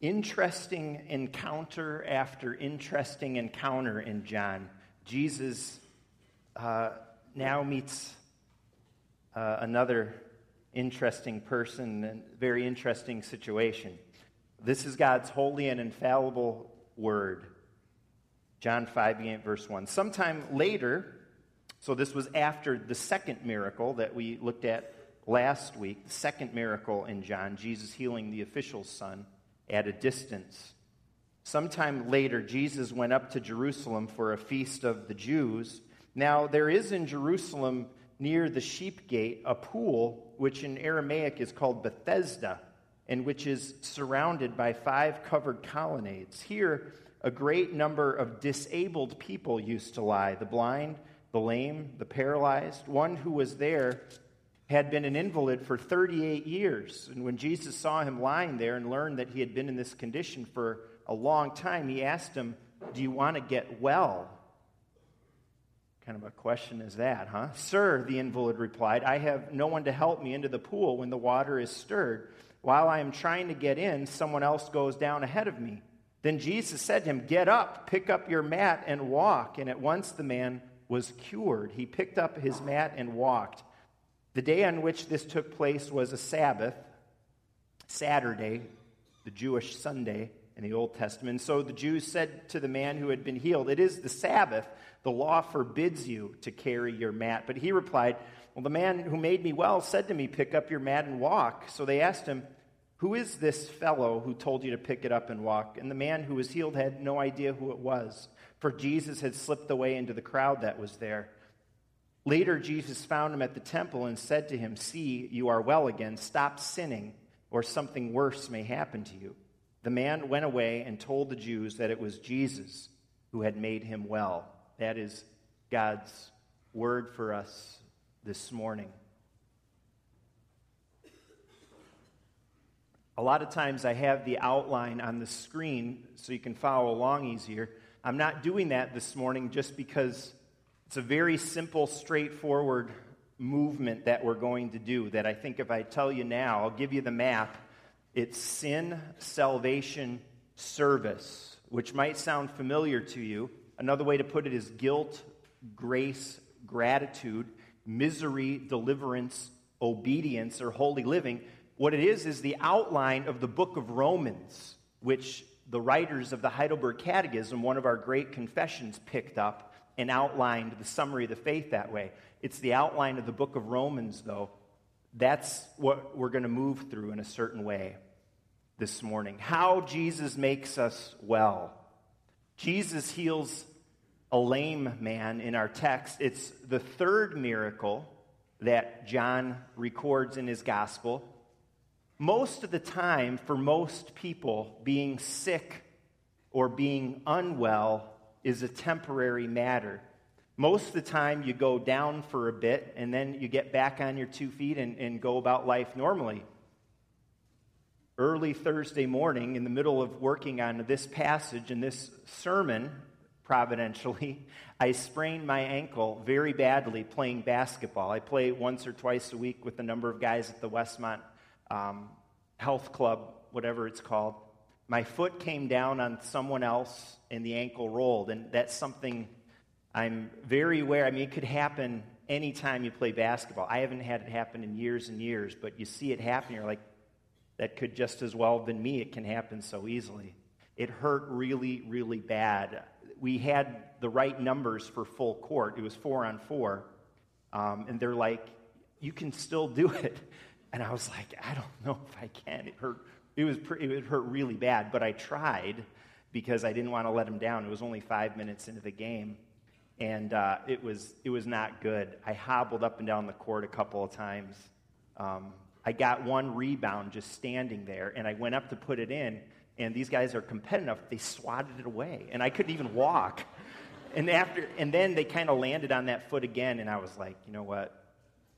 interesting encounter after interesting encounter in John. Jesus uh, now meets uh, another interesting person and very interesting situation. This is God's holy and infallible word. John 5, verse 1. Sometime later, so this was after the second miracle that we looked at last week, the second miracle in John, Jesus healing the official's son at a distance. Sometime later, Jesus went up to Jerusalem for a feast of the Jews. Now, there is in Jerusalem near the sheep gate a pool, which in Aramaic is called Bethesda, and which is surrounded by five covered colonnades. Here, a great number of disabled people used to lie the blind, the lame, the paralyzed. One who was there had been an invalid for 38 years. And when Jesus saw him lying there and learned that he had been in this condition for a long time, he asked him, Do you want to get well? Kind of a question is that, huh? Sir, the invalid replied, I have no one to help me into the pool when the water is stirred. While I am trying to get in, someone else goes down ahead of me. Then Jesus said to him, Get up, pick up your mat, and walk. And at once the man was cured. He picked up his mat and walked. The day on which this took place was a Sabbath, Saturday, the Jewish Sunday in the Old Testament. So the Jews said to the man who had been healed, It is the Sabbath. The law forbids you to carry your mat. But he replied, Well, the man who made me well said to me, Pick up your mat and walk. So they asked him, Who is this fellow who told you to pick it up and walk? And the man who was healed had no idea who it was, for Jesus had slipped away into the crowd that was there. Later, Jesus found him at the temple and said to him, See, you are well again. Stop sinning, or something worse may happen to you. The man went away and told the Jews that it was Jesus who had made him well. That is God's word for us this morning. A lot of times I have the outline on the screen so you can follow along easier. I'm not doing that this morning just because it's a very simple, straightforward movement that we're going to do that I think if I tell you now, I'll give you the map. It's sin, salvation, service, which might sound familiar to you. Another way to put it is guilt, grace, gratitude, misery, deliverance, obedience, or holy living. What it is is the outline of the book of Romans, which the writers of the Heidelberg Catechism, one of our great confessions, picked up and outlined the summary of the faith that way. It's the outline of the book of Romans, though. That's what we're going to move through in a certain way this morning. How Jesus makes us well. Jesus heals a lame man in our text. It's the third miracle that John records in his gospel. Most of the time, for most people, being sick or being unwell is a temporary matter. Most of the time, you go down for a bit and then you get back on your two feet and, and go about life normally. Early Thursday morning, in the middle of working on this passage and this sermon, providentially, I sprained my ankle very badly playing basketball. I play once or twice a week with a number of guys at the Westmont um, Health Club, whatever it's called my foot came down on someone else and the ankle rolled. And that's something I'm very aware. I mean, it could happen anytime you play basketball. I haven't had it happen in years and years, but you see it happen. You're like, that could just as well have been me. It can happen so easily. It hurt really, really bad. We had the right numbers for full court. It was four on four. Um, and they're like, you can still do it. And I was like, I don't know if I can. It hurt it was pretty, it hurt really bad, but I tried because I didn't want to let him down. It was only five minutes into the game, and uh, it was it was not good. I hobbled up and down the court a couple of times. Um, I got one rebound just standing there, and I went up to put it in. And these guys are competitive; enough, they swatted it away, and I couldn't even walk. And after, and then they kind of landed on that foot again, and I was like, you know what?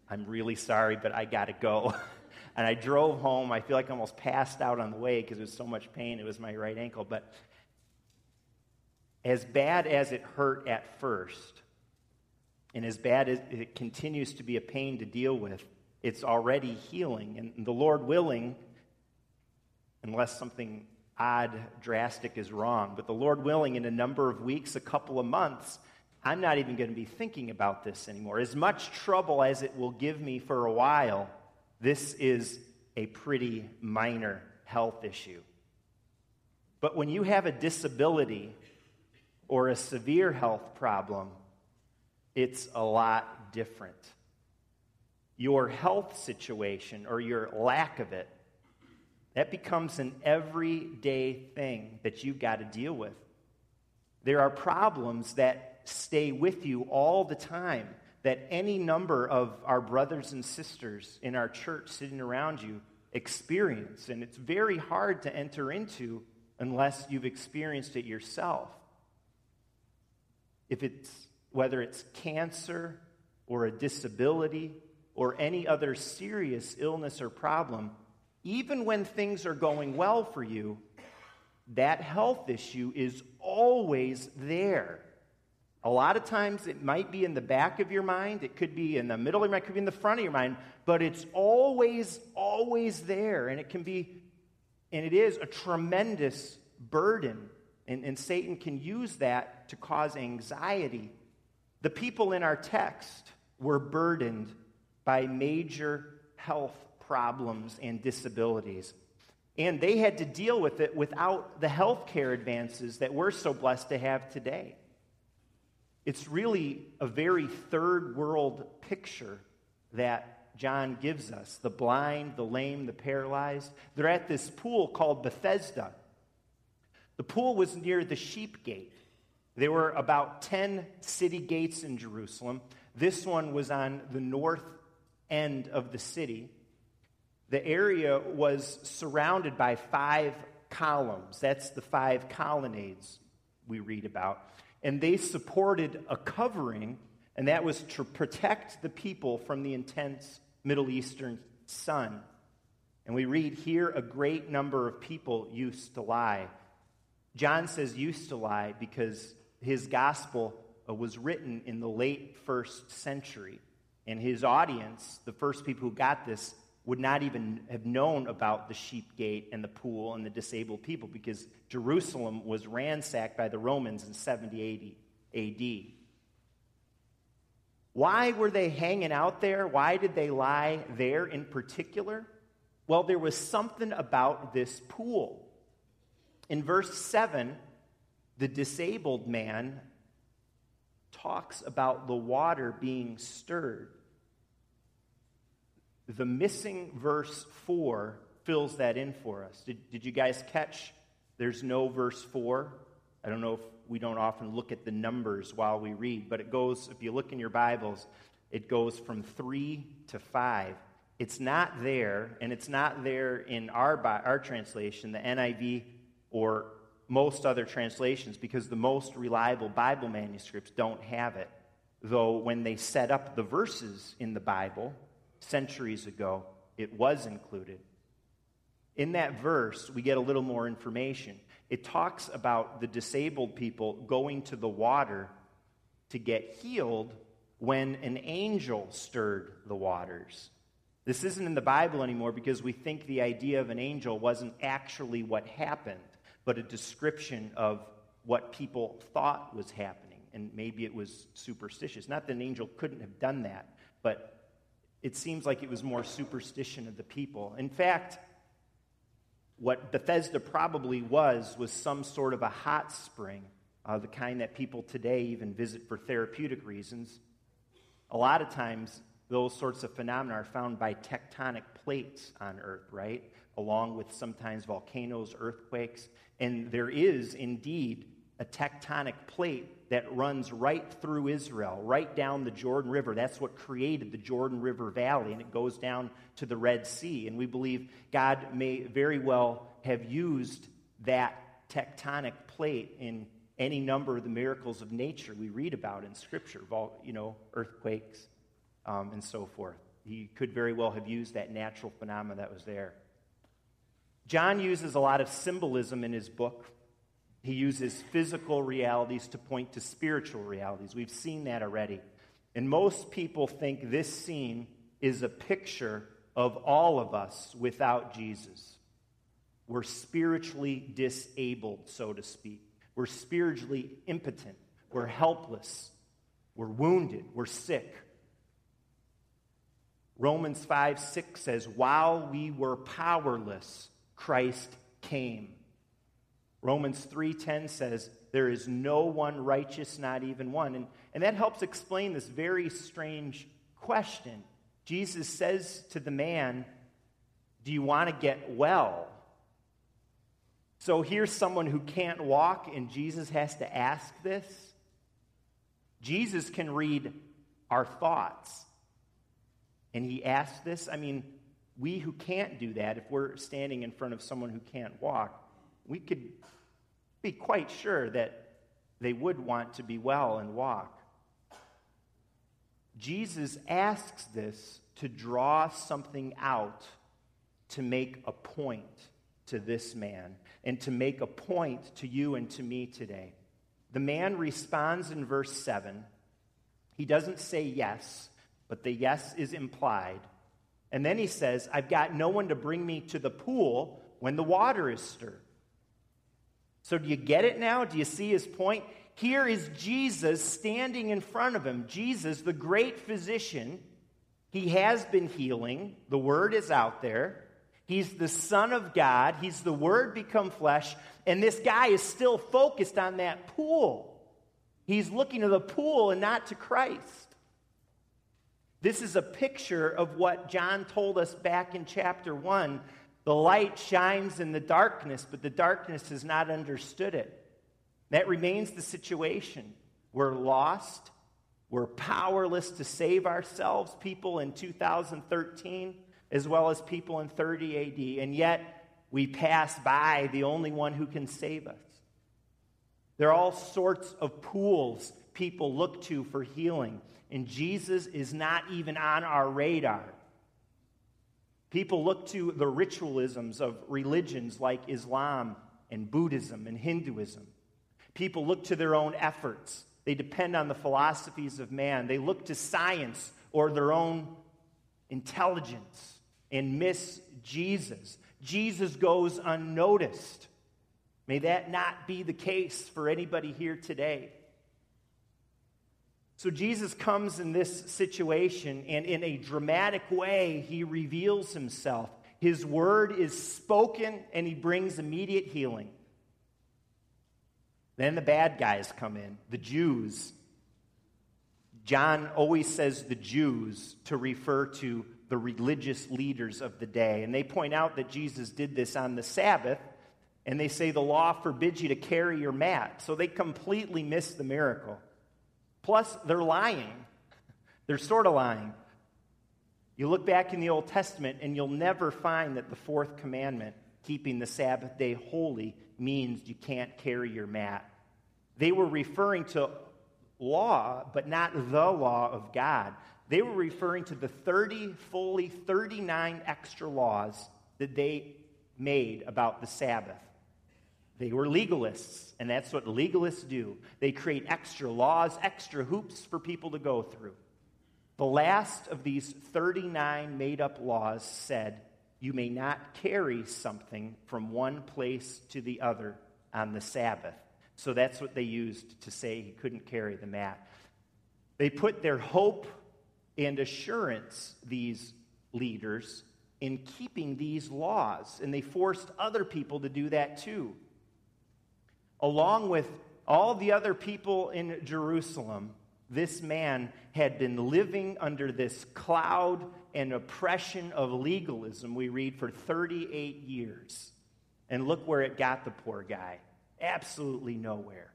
I'm really sorry, but I got to go. And I drove home. I feel like I almost passed out on the way because it was so much pain. It was my right ankle. But as bad as it hurt at first, and as bad as it continues to be a pain to deal with, it's already healing. And the Lord willing, unless something odd, drastic is wrong. But the Lord willing, in a number of weeks, a couple of months, I'm not even going to be thinking about this anymore. As much trouble as it will give me for a while, this is a pretty minor health issue. But when you have a disability or a severe health problem, it's a lot different. Your health situation or your lack of it, that becomes an everyday thing that you've got to deal with. There are problems that stay with you all the time that any number of our brothers and sisters in our church sitting around you experience. And it's very hard to enter into unless you've experienced it yourself. If it's whether it's cancer or a disability or any other serious illness or problem, even when things are going well for you, that health issue is always there. A lot of times it might be in the back of your mind, it could be in the middle of your mind, it could be in the front of your mind, but it's always, always there. And it can be, and it is a tremendous burden. And, and Satan can use that to cause anxiety. The people in our text were burdened by major health problems and disabilities. And they had to deal with it without the health care advances that we're so blessed to have today. It's really a very third world picture that John gives us the blind, the lame, the paralyzed. They're at this pool called Bethesda. The pool was near the sheep gate. There were about 10 city gates in Jerusalem. This one was on the north end of the city. The area was surrounded by five columns. That's the five colonnades we read about. And they supported a covering, and that was to protect the people from the intense Middle Eastern sun. And we read here a great number of people used to lie. John says used to lie because his gospel uh, was written in the late first century. And his audience, the first people who got this, would not even have known about the sheep gate and the pool and the disabled people because Jerusalem was ransacked by the Romans in 70 80 AD. Why were they hanging out there? Why did they lie there in particular? Well, there was something about this pool. In verse 7, the disabled man talks about the water being stirred. The missing verse 4 fills that in for us. Did, did you guys catch there's no verse 4? I don't know if we don't often look at the numbers while we read, but it goes, if you look in your Bibles, it goes from 3 to 5. It's not there, and it's not there in our, our translation, the NIV or most other translations because the most reliable Bible manuscripts don't have it. Though when they set up the verses in the Bible centuries ago, it was included. In that verse, we get a little more information. It talks about the disabled people going to the water to get healed when an angel stirred the waters. This isn't in the Bible anymore because we think the idea of an angel wasn't actually what happened but a description of what people thought was happening. And maybe it was superstitious. Not that an angel couldn't have done that, but it seems like it was more superstition of the people. In fact, what Bethesda probably was was some sort of a hot spring, uh, the kind that people today even visit for therapeutic reasons. A lot of times, those sorts of phenomena are found by tectonic plates on Earth, right? Along with sometimes volcanoes, earthquakes. And there is indeed a tectonic plate that runs right through Israel, right down the Jordan River. That's what created the Jordan River Valley, and it goes down to the Red Sea. And we believe God may very well have used that tectonic plate in any number of the miracles of nature we read about in Scripture, you know, earthquakes um, and so forth. He could very well have used that natural phenomena that was there. John uses a lot of symbolism in his book. He uses physical realities to point to spiritual realities. We've seen that already. And most people think this scene is a picture of all of us without Jesus. We're spiritually disabled, so to speak. We're spiritually impotent. We're helpless. We're wounded. We're sick. Romans 5 6 says, While we were powerless, Christ came. Romans 3:10 says, There is no one righteous, not even one. And, and that helps explain this very strange question. Jesus says to the man, Do you want to get well? So here's someone who can't walk, and Jesus has to ask this. Jesus can read our thoughts. And he asks this. I mean, we who can't do that, if we're standing in front of someone who can't walk, we could be quite sure that they would want to be well and walk. Jesus asks this to draw something out to make a point to this man and to make a point to you and to me today. The man responds in verse 7. He doesn't say yes, but the yes is implied. And then he says, I've got no one to bring me to the pool when the water is stirred. So, do you get it now? Do you see his point? Here is Jesus standing in front of him. Jesus, the great physician, he has been healing. The word is out there. He's the Son of God. He's the Word become flesh. And this guy is still focused on that pool. He's looking to the pool and not to Christ. This is a picture of what John told us back in chapter 1. The light shines in the darkness, but the darkness has not understood it. That remains the situation. We're lost. We're powerless to save ourselves, people in 2013 as well as people in 30 AD, and yet we pass by the only one who can save us. There are all sorts of pools people look to for healing, and Jesus is not even on our radar. People look to the ritualisms of religions like Islam and Buddhism and Hinduism. People look to their own efforts. They depend on the philosophies of man. They look to science or their own intelligence and miss Jesus. Jesus goes unnoticed. May that not be the case for anybody here today. So Jesus comes in this situation, and in a dramatic way, he reveals himself. His word is spoken, and he brings immediate healing. Then the bad guys come in, the Jews. John always says the Jews to refer to the religious leaders of the day. And they point out that Jesus did this on the Sabbath, and they say the law forbids you to carry your mat. So they completely miss the miracle. Plus, they're lying. They're sort of lying. You look back in the Old Testament, and you'll never find that the fourth commandment, keeping the Sabbath day holy, means you can't carry your mat. They were referring to law, but not the law of God. They were referring to the 30, fully 39 extra laws that they made about the Sabbath. They were legalists, and that's what legalists do. They create extra laws, extra hoops for people to go through. The last of these 39 made up laws said, You may not carry something from one place to the other on the Sabbath. So that's what they used to say he couldn't carry the mat. They put their hope and assurance, these leaders, in keeping these laws, and they forced other people to do that too. Along with all the other people in Jerusalem, this man had been living under this cloud and oppression of legalism, we read, for 38 years. And look where it got the poor guy absolutely nowhere.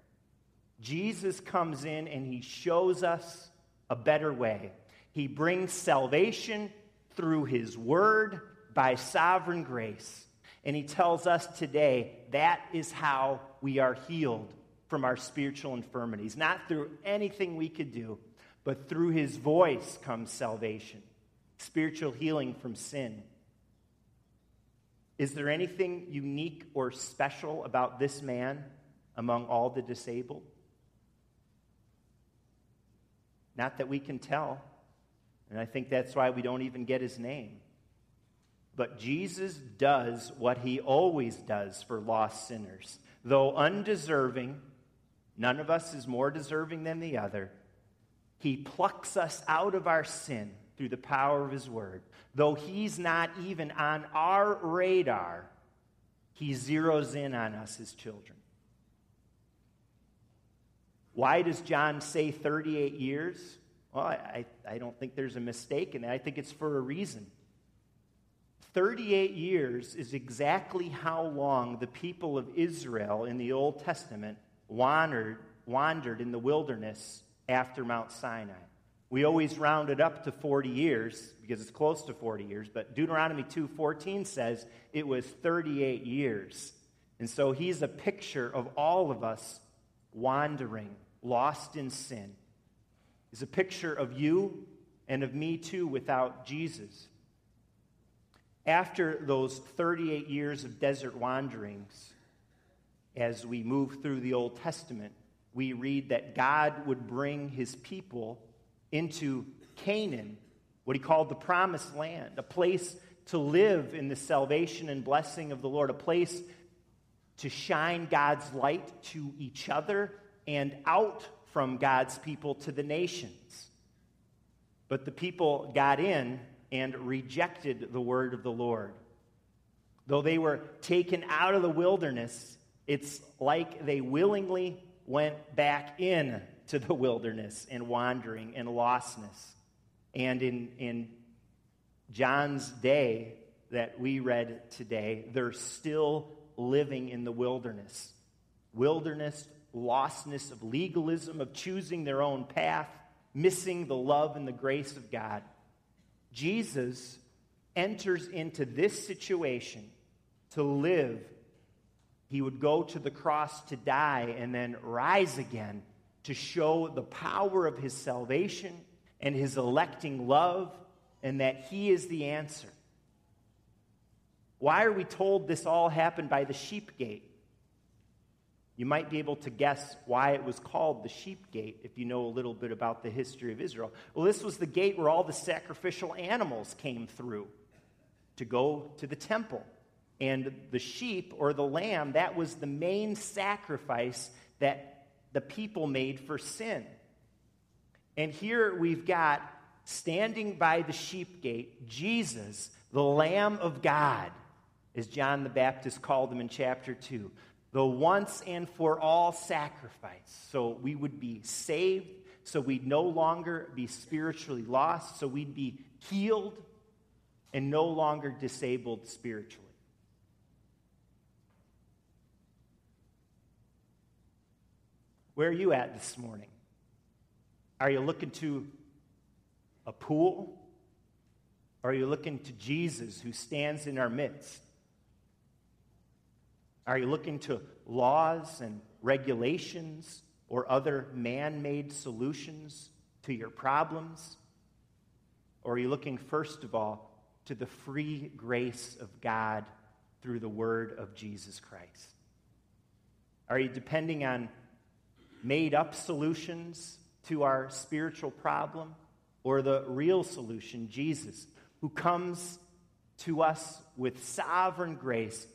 Jesus comes in and he shows us a better way. He brings salvation through His Word by sovereign grace. And He tells us today that is how we are healed from our spiritual infirmities. Not through anything we could do, but through His voice comes salvation, spiritual healing from sin. Is there anything unique or special about this man among all the disabled? Not that we can tell. And I think that's why we don't even get his name. But Jesus does what he always does for lost sinners. Though undeserving, none of us is more deserving than the other, he plucks us out of our sin through the power of his word. Though he's not even on our radar, he zeroes in on us as children. Why does John say 38 years? Well, I, I don't think there's a mistake in that. I think it's for a reason. 38 years is exactly how long the people of Israel in the Old Testament wandered, wandered in the wilderness after Mount Sinai. We always round it up to 40 years because it's close to 40 years, but Deuteronomy 2:14 says it was 38 years. And so he's a picture of all of us wandering, lost in sin. He's a picture of you and of me too without Jesus. After those 38 years of desert wanderings, as we move through the Old Testament, we read that God would bring his people into Canaan, what he called the promised land, a place to live in the salvation and blessing of the Lord, a place to shine God's light to each other and out from God's people to the nations. But the people got in and rejected the word of the Lord. Though they were taken out of the wilderness, it's like they willingly went back in to the wilderness and wandering and lostness. And in, in John's day that we read today, they're still living in the wilderness. Wilderness, lostness of legalism, of choosing their own path, missing the love and the grace of God. Jesus enters into this situation to live. He would go to the cross to die and then rise again to show the power of his salvation and his electing love and that he is the answer. Why are we told this all happened by the sheep gate? You might be able to guess why it was called the sheep gate if you know a little bit about the history of Israel. Well, this was the gate where all the sacrificial animals came through to go to the temple. And the sheep or the lamb, that was the main sacrifice that the people made for sin. And here we've got standing by the sheep gate, Jesus, the Lamb of God, as John the Baptist called him in chapter 2 the once and for all sacrifice. So we would be saved, so we'd no longer be spiritually lost, so we'd be healed and no longer disabled spiritually. Where are you at this morning? Are you looking to a pool? Or are you looking to Jesus who stands in our midst? Are you looking to laws and regulations or other man made solutions to your problems? Or are you looking, first of all, to the free grace of God through the word of Jesus Christ? Are you depending on made up solutions to our spiritual problem or the real solution, Jesus, who comes to us with sovereign grace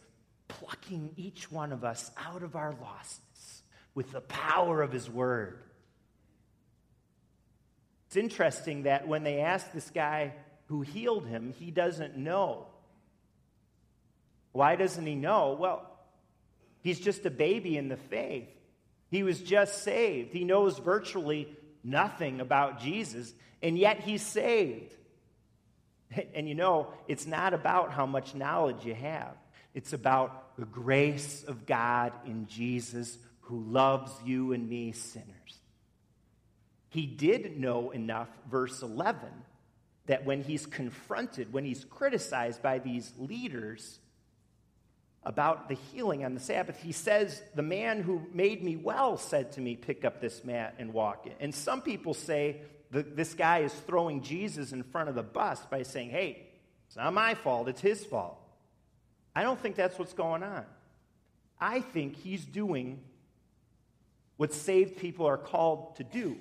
plucking each one of us out of our lostness with the power of his word. It's interesting that when they ask this guy who healed him, he doesn't know. Why doesn't he know? Well, he's just a baby in the faith. He was just saved. He knows virtually nothing about Jesus, and yet he's saved. And you know, it's not about how much knowledge you have. It's about the grace of God in Jesus who loves you and me, sinners. He did know enough, verse 11, that when he's confronted, when he's criticized by these leaders about the healing on the Sabbath, he says, The man who made me well said to me, Pick up this mat and walk. And some people say this guy is throwing Jesus in front of the bus by saying, Hey, it's not my fault, it's his fault. I don't think that's what's going on. I think he's doing what saved people are called to do.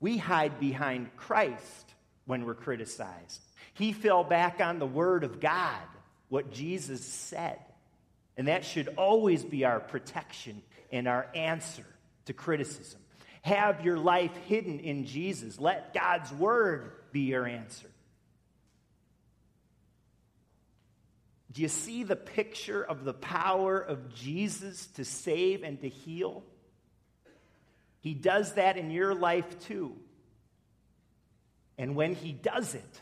We hide behind Christ when we're criticized. He fell back on the Word of God, what Jesus said. And that should always be our protection and our answer to criticism. Have your life hidden in Jesus. Let God's Word be your answer. Do you see the picture of the power of Jesus to save and to heal? He does that in your life too. And when He does it,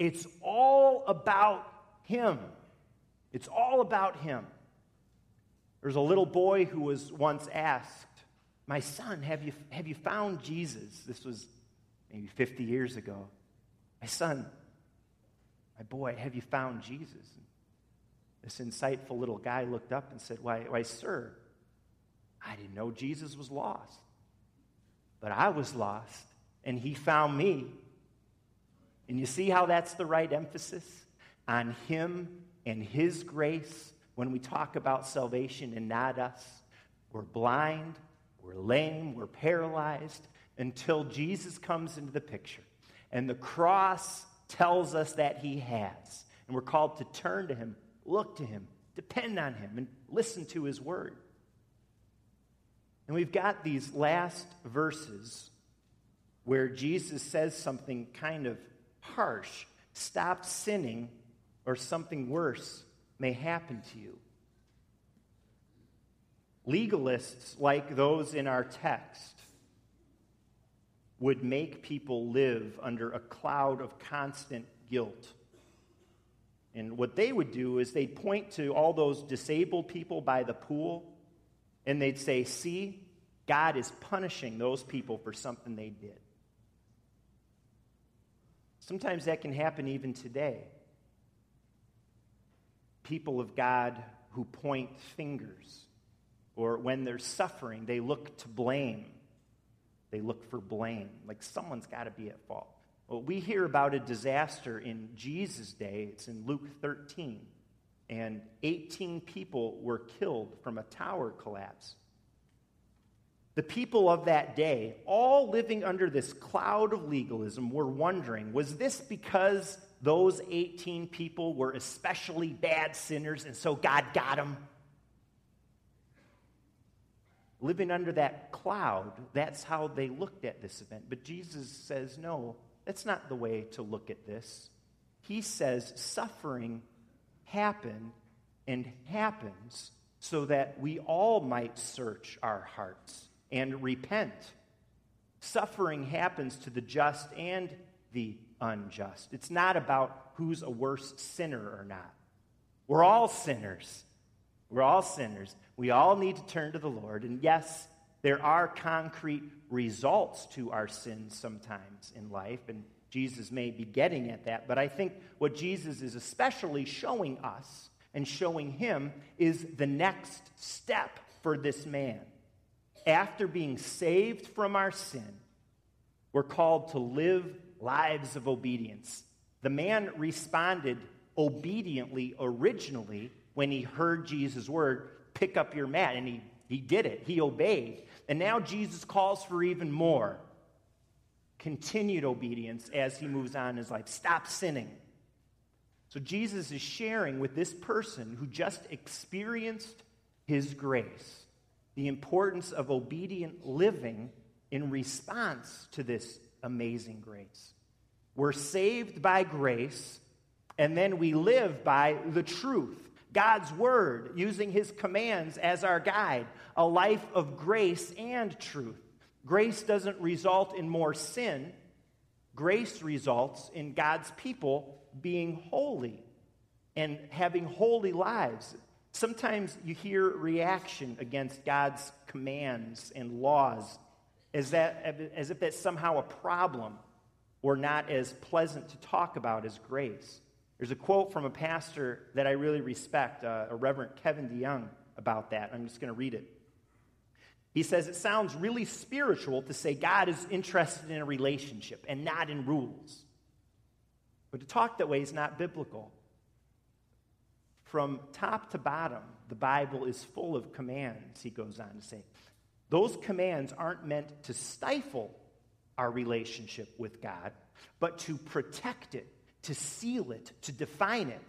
it's all about Him. It's all about Him. There's a little boy who was once asked, My son, have you, have you found Jesus? This was maybe 50 years ago. My son, my boy, have you found Jesus? And this insightful little guy looked up and said, Why, why, sir, I didn't know Jesus was lost. But I was lost, and he found me. And you see how that's the right emphasis? On him and his grace when we talk about salvation and not us. We're blind, we're lame, we're paralyzed until Jesus comes into the picture. And the cross tells us that he has. And we're called to turn to him, look to him, depend on him, and listen to his word. And we've got these last verses where Jesus says something kind of harsh stop sinning, or something worse may happen to you. Legalists, like those in our text, would make people live under a cloud of constant guilt. And what they would do is they'd point to all those disabled people by the pool and they'd say, See, God is punishing those people for something they did. Sometimes that can happen even today. People of God who point fingers, or when they're suffering, they look to blame they look for blame, like someone's got to be at fault. Well, we hear about a disaster in Jesus' day. It's in Luke 13. And 18 people were killed from a tower collapse. The people of that day, all living under this cloud of legalism, were wondering was this because those 18 people were especially bad sinners and so God got them? Living under that cloud, that's how they looked at this event. But Jesus says, no, that's not the way to look at this. He says suffering happened and happens so that we all might search our hearts and repent. Suffering happens to the just and the unjust. It's not about who's a worse sinner or not. We're all sinners. We're all sinners. We all need to turn to the Lord. And yes, there are concrete results to our sins sometimes in life, and Jesus may be getting at that. But I think what Jesus is especially showing us and showing him is the next step for this man. After being saved from our sin, we're called to live lives of obedience. The man responded obediently originally when he heard Jesus' word, pick up your mat. And he, he did it, he obeyed. And now Jesus calls for even more continued obedience as he moves on in his life. Stop sinning. So Jesus is sharing with this person who just experienced his grace the importance of obedient living in response to this amazing grace. We're saved by grace, and then we live by the truth. God's word, using his commands as our guide, a life of grace and truth. Grace doesn't result in more sin, grace results in God's people being holy and having holy lives. Sometimes you hear reaction against God's commands and laws as, that, as if that's somehow a problem or not as pleasant to talk about as grace. There's a quote from a pastor that I really respect, uh, a Reverend Kevin DeYoung, about that. I'm just going to read it. He says, It sounds really spiritual to say God is interested in a relationship and not in rules. But to talk that way is not biblical. From top to bottom, the Bible is full of commands, he goes on to say. Those commands aren't meant to stifle our relationship with God, but to protect it to seal it, to define it.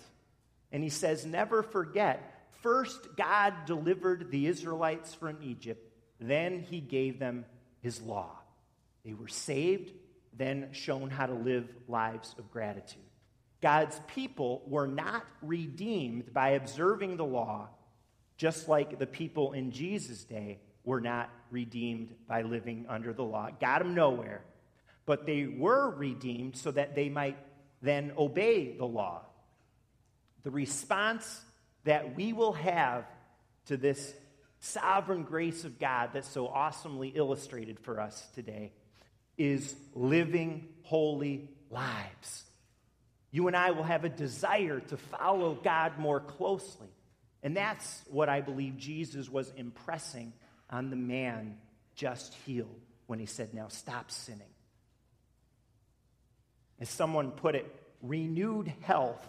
And he says, Never forget, first God delivered the Israelites from Egypt, then he gave them his law. They were saved, then shown how to live lives of gratitude. God's people were not redeemed by observing the law, just like the people in Jesus' day were not redeemed by living under the law. Got them nowhere. But they were redeemed so that they might then obey the law. The response that we will have to this sovereign grace of God that's so awesomely illustrated for us today is living holy lives. You and I will have a desire to follow God more closely. And that's what I believe Jesus was impressing on the man just healed when he said, Now stop sinning. As someone put it, renewed health,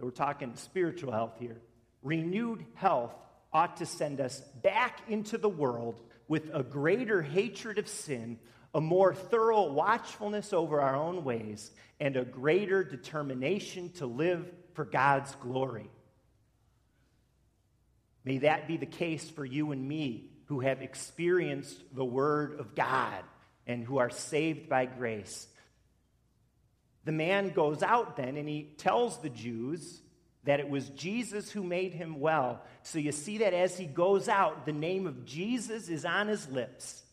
we're talking spiritual health here, renewed health ought to send us back into the world with a greater hatred of sin, a more thorough watchfulness over our own ways, and a greater determination to live for God's glory. May that be the case for you and me who have experienced the Word of God and who are saved by grace. The man goes out then and he tells the Jews that it was Jesus who made him well. So you see that as he goes out, the name of Jesus is on his lips.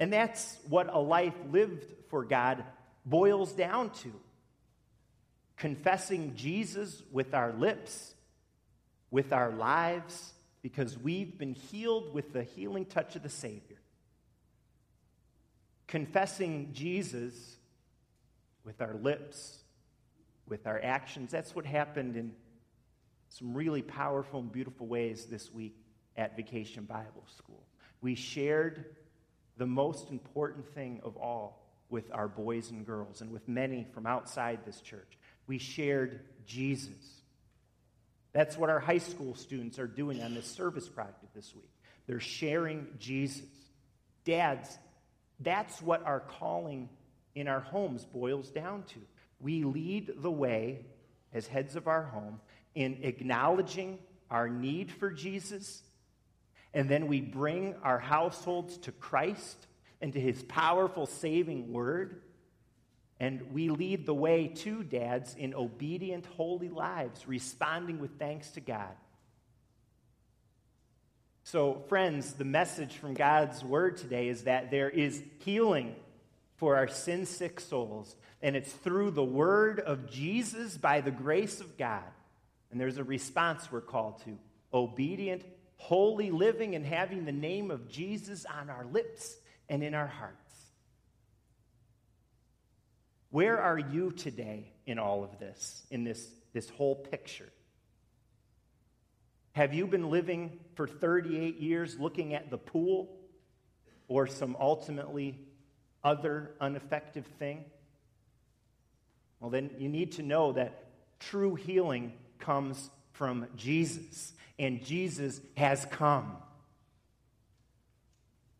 And that's what a life lived for God boils down to confessing Jesus with our lips, with our lives, because we've been healed with the healing touch of the Savior. Confessing Jesus with our lips, with our actions. That's what happened in some really powerful and beautiful ways this week at Vacation Bible School. We shared the most important thing of all with our boys and girls and with many from outside this church. We shared Jesus. That's what our high school students are doing on this service project this week. They're sharing Jesus. Dads, that's what our calling in our homes boils down to. We lead the way as heads of our home in acknowledging our need for Jesus, and then we bring our households to Christ and to his powerful saving word. And we lead the way to dads in obedient, holy lives, responding with thanks to God. So, friends, the message from God's word today is that there is healing for our sin sick souls. And it's through the word of Jesus by the grace of God. And there's a response we're called to obedient, holy living, and having the name of Jesus on our lips and in our hearts. Where are you today in all of this, in this, this whole picture? Have you been living for 38 years looking at the pool or some ultimately other ineffective thing? Well, then you need to know that true healing comes from Jesus, and Jesus has come.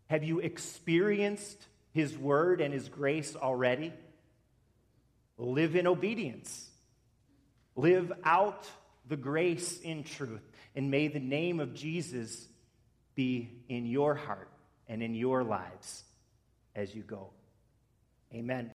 Have you experienced his word and his grace already? Live in obedience. Live out the grace in truth. And may the name of Jesus be in your heart and in your lives as you go. Amen.